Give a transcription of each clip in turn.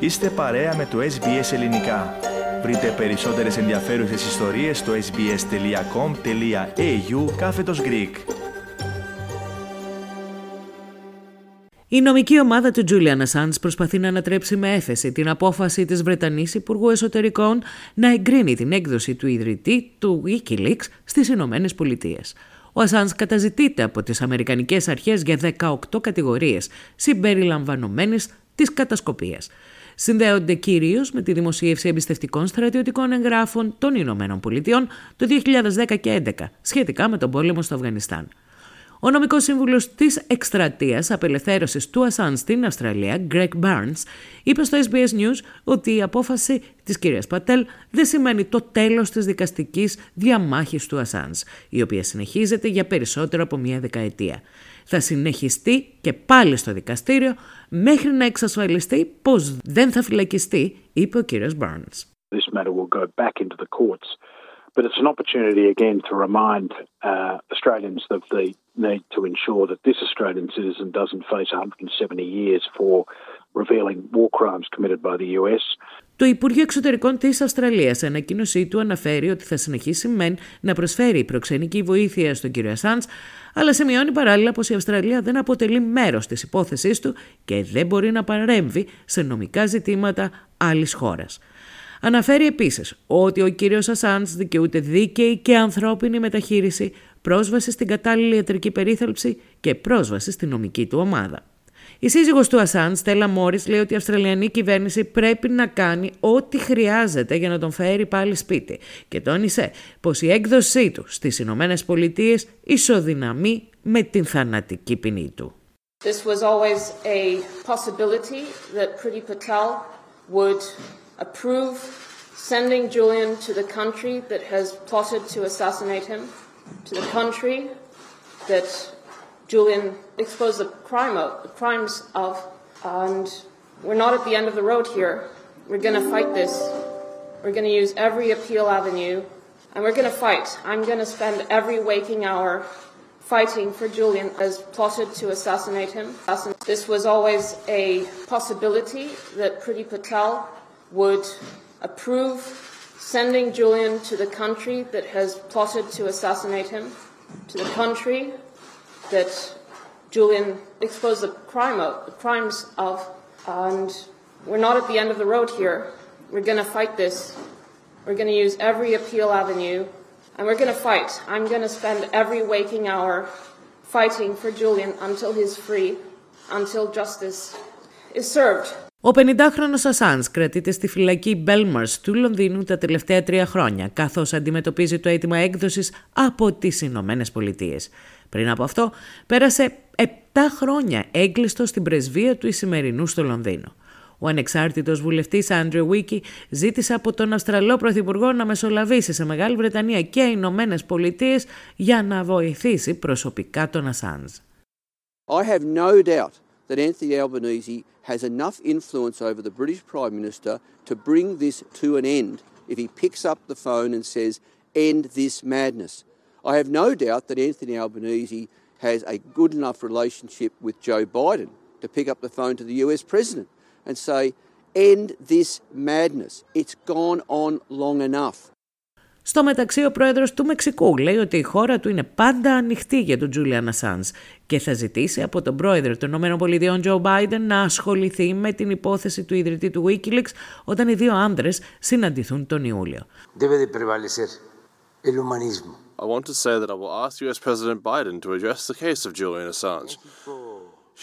Είστε παρέα με το SBS Ελληνικά. Βρείτε περισσότερες ενδιαφέρουσες ιστορίες στο sbs.com.au κάθετος Greek. Η νομική ομάδα του Julian Assange προσπαθεί να ανατρέψει με έφεση την απόφαση της Βρετανής Υπουργού Εσωτερικών να εγκρίνει την έκδοση του ιδρυτή του Wikileaks στις Ηνωμένες Πολιτείες. Ο Ασάνς καταζητείται από τις Αμερικανικές Αρχές για 18 κατηγορίες, συμπεριλαμβανομένης της κατασκοπίας. Συνδέονται κυρίως με τη δημοσίευση εμπιστευτικών στρατιωτικών εγγράφων των Ηνωμένων Πολιτειών το 2010 και 2011 σχετικά με τον πόλεμο στο Αφγανιστάν. Ο νομικός σύμβουλος της εκστρατείας απελευθέρωσης του Ασάν στην Αυστραλία, Greg Barnes, είπε στο SBS News ότι η απόφαση της κυρίας Πατέλ δεν σημαίνει το τέλος της δικαστικής διαμάχης του Ασάνς, η οποία συνεχίζεται για περισσότερο από μία δεκαετία. Θα συνεχιστεί και πάλι στο δικαστήριο μέχρι να εξασφαλιστεί πως δεν θα φυλακιστεί, είπε ο κύριος Barnes. But it's an opportunity again to remind uh, Australians of the need to ensure that this Australian citizen doesn't face 170 years for revealing war crimes committed by the US. Το Υπουργείο Εξωτερικών της Αυστραλίας σε ανακοίνωσή του αναφέρει ότι θα συνεχίσει μεν να προσφέρει προξενική βοήθεια στον κύριο Ασάντ, αλλά σημειώνει παράλληλα πως η Αυστραλία δεν αποτελεί μέρος της υπόθεσής του και δεν μπορεί να παρέμβει σε νομικά ζητήματα άλλης χώρας. Αναφέρει επίσης ότι ο κύριος Ασάντς δικαιούται δίκαιη και ανθρώπινη μεταχείριση, πρόσβαση στην κατάλληλη ιατρική περίθαλψη και πρόσβαση στην νομική του ομάδα. Η σύζυγος του Ασάν, Στέλλα Μόρις, λέει ότι η Αυστραλιανή κυβέρνηση πρέπει να κάνει ό,τι χρειάζεται για να τον φέρει πάλι σπίτι και τόνισε πως η έκδοσή του στις Ηνωμένες Πολιτείες ισοδυναμεί με την θανατική ποινή του. This was always a possibility that Priti Patel would approve sending Julian to the country that has plotted to assassinate him, to the country that Julian exposed the crime of, the crimes of, and we're not at the end of the road here. We're going to fight this. We're going to use every appeal avenue, and we're going to fight. I'm going to spend every waking hour fighting for Julian as plotted to assassinate him. This was always a possibility that Priti Patel would approve sending Julian to the country that has plotted to assassinate him, to the country that Julian exposed the crime of, the crimes of, and we're not at the end of the road here. We're going to fight this. We're going to use every appeal avenue, and we're going to fight. I'm going to spend every waking hour fighting for Julian until he's free, until justice is served. Ο 50χρονος Ασάνς κρατείται στη φυλακή Belmars του Λονδίνου τα τελευταία τρία χρόνια, καθώς αντιμετωπίζει το αίτημα έκδοσης από τις Ηνωμένε Πολιτείε. Πριν από αυτό, πέρασε 7 χρόνια έγκλειστο στην πρεσβεία του Ισημερινού στο Λονδίνο. Ο ανεξάρτητος βουλευτής Άντριο Βίκη ζήτησε από τον Αυστραλό Πρωθυπουργό να μεσολαβήσει σε Μεγάλη Βρετανία και Ηνωμένες Πολιτείες για να βοηθήσει προσωπικά τον Ασάνζ. I have no doubt that Anthony Albanese has enough influence over the British Prime Minister to bring this to an end if he picks up the phone and says, End this madness. I have no doubt that Anthony Albanese has a good enough relationship with Joe Biden to pick up the phone to the US President and say, End this madness. It's gone on long enough. Στο μεταξύ, ο πρόεδρος του Μεξικού λέει ότι η χώρα του είναι πάντα ανοιχτή για τον Τζούλιαν Ασάν και θα ζητήσει από τον πρόεδρο των ΗΠΑ, Τζο Μπάιντεν, να ασχοληθεί με την υπόθεση του ιδρυτή του Wikileaks όταν οι δύο άντρε συναντηθούν τον Ιούλιο. I want to say that I will ask US President Biden to address the case of Julian Assange.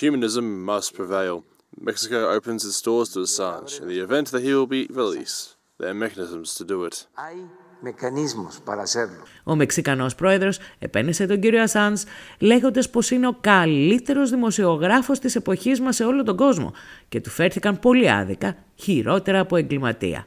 Humanism must prevail. Mexico opens its doors to Assange in the event that he will be released. There are mechanisms to do it. Ο Μεξικανός πρόεδρος επένεσε τον κύριο Ασάνς λέγοντας πως είναι ο καλύτερος δημοσιογράφος της εποχής μας σε όλο τον κόσμο και του φέρθηκαν πολύ άδικα, χειρότερα από εγκληματία.